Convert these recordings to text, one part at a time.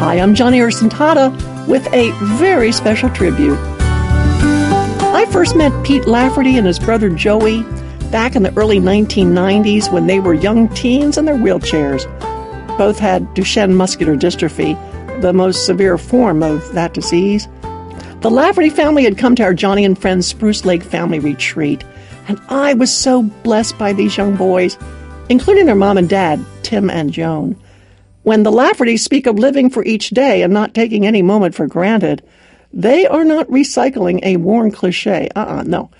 Hi, I'm Joni Eareckson with a very special tribute. I first met Pete Lafferty and his brother Joey back in the early 1990s when they were young teens in their wheelchairs. Both had Duchenne muscular dystrophy, the most severe form of that disease. The Lafferty family had come to our Joni and Friends Spruce Lake family retreat, and I was so blessed by these young boys, including their mom and dad, Tim and Joan. When the Laffertys speak of living for each day and not taking any moment for granted, they are not recycling a worn cliche. Uh-uh, no.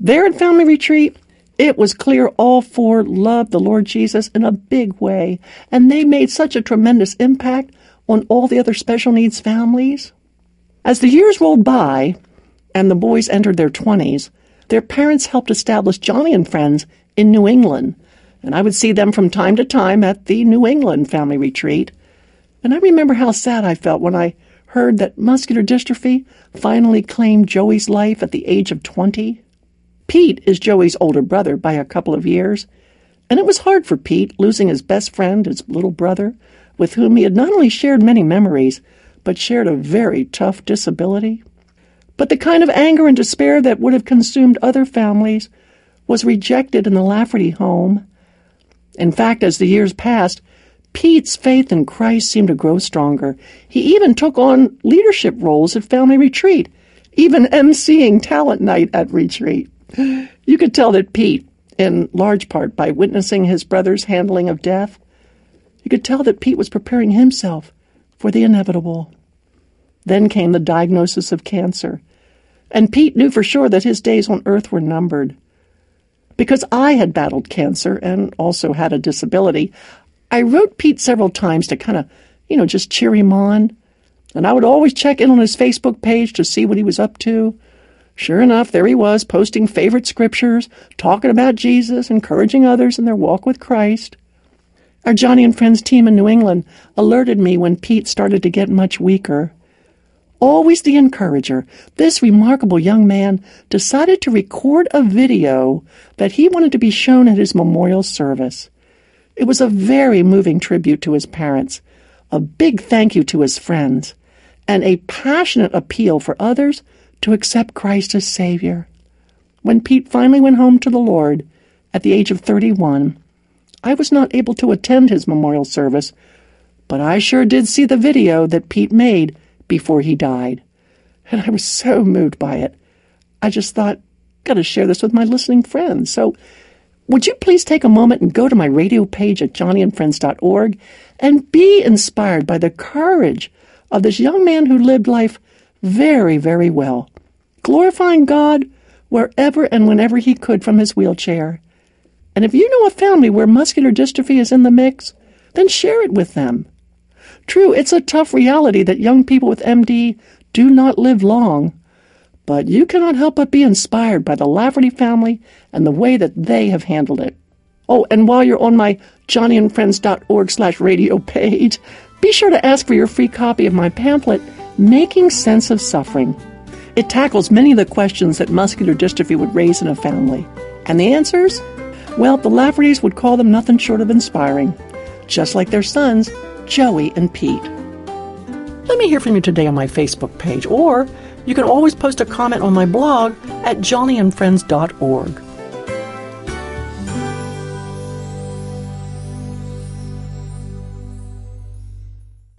There at Family Retreat, it was clear all four loved the Lord Jesus in a big way, and they made such a tremendous impact on all the other special needs families. As the years rolled by and the boys entered their 20s, their parents helped establish Joni and Friends in New England, and I would see them from time to time at the New England family retreat. And I remember how sad I felt when I heard that muscular dystrophy finally claimed Joey's life at the age of 20. Pete is Joey's older brother by a couple of years, and it was hard for Pete losing his best friend, his little brother, with whom he had not only shared many memories, but shared a very tough disability. But the kind of anger and despair that would have consumed other families was rejected in the Lafferty home in fact, as the years passed, Pete's faith in Christ seemed to grow stronger. He even took on leadership roles at family retreat, even emceeing talent night at retreat. You could tell that Pete, in large part by witnessing his brother's handling of death, you could tell that Pete was preparing himself for the inevitable. Then came the diagnosis of cancer, and Pete knew for sure that his days on earth were numbered. Because I had battled cancer and also had a disability, I wrote Pete several times to kind of, you know, just cheer him on. And I would always check in on his Facebook page to see what he was up to. Sure enough, there he was, posting favorite scriptures, talking about Jesus, encouraging others in their walk with Christ. Our Joni and Friends team in New England alerted me when Pete started to get much weaker. Always the encourager, this remarkable young man decided to record a video that he wanted to be shown at his memorial service. It was a very moving tribute to his parents, a big thank you to his friends, and a passionate appeal for others to accept Christ as Savior. When Pete finally went home to the Lord at the age of 31, I was not able to attend his memorial service, but I sure did see the video that Pete made before he died. And I was so moved by it. I just thought, got to share this with my listening friends. So, would you please take a moment and go to my radio page at joniandfriends.org and be inspired by the courage of this young man who lived life very, very well, glorifying God wherever and whenever he could from his wheelchair. And if you know a family where muscular dystrophy is in the mix, then share it with them. True, it's a tough reality that young people with MD do not live long, but you cannot help but be inspired by the Lafferty family and the way that they have handled it. Oh, and while you're on my joniandfriends.org slash radio page, be sure to ask for your free copy of my pamphlet, Making Sense of Suffering. It tackles many of the questions that muscular dystrophy would raise in a family. And the answers? Well, the Laffertys would call them nothing short of inspiring. Just like their sons, Joey, and Pete. Let me hear from you today on my Facebook page, or you can always post a comment on my blog at joniandfriends.org.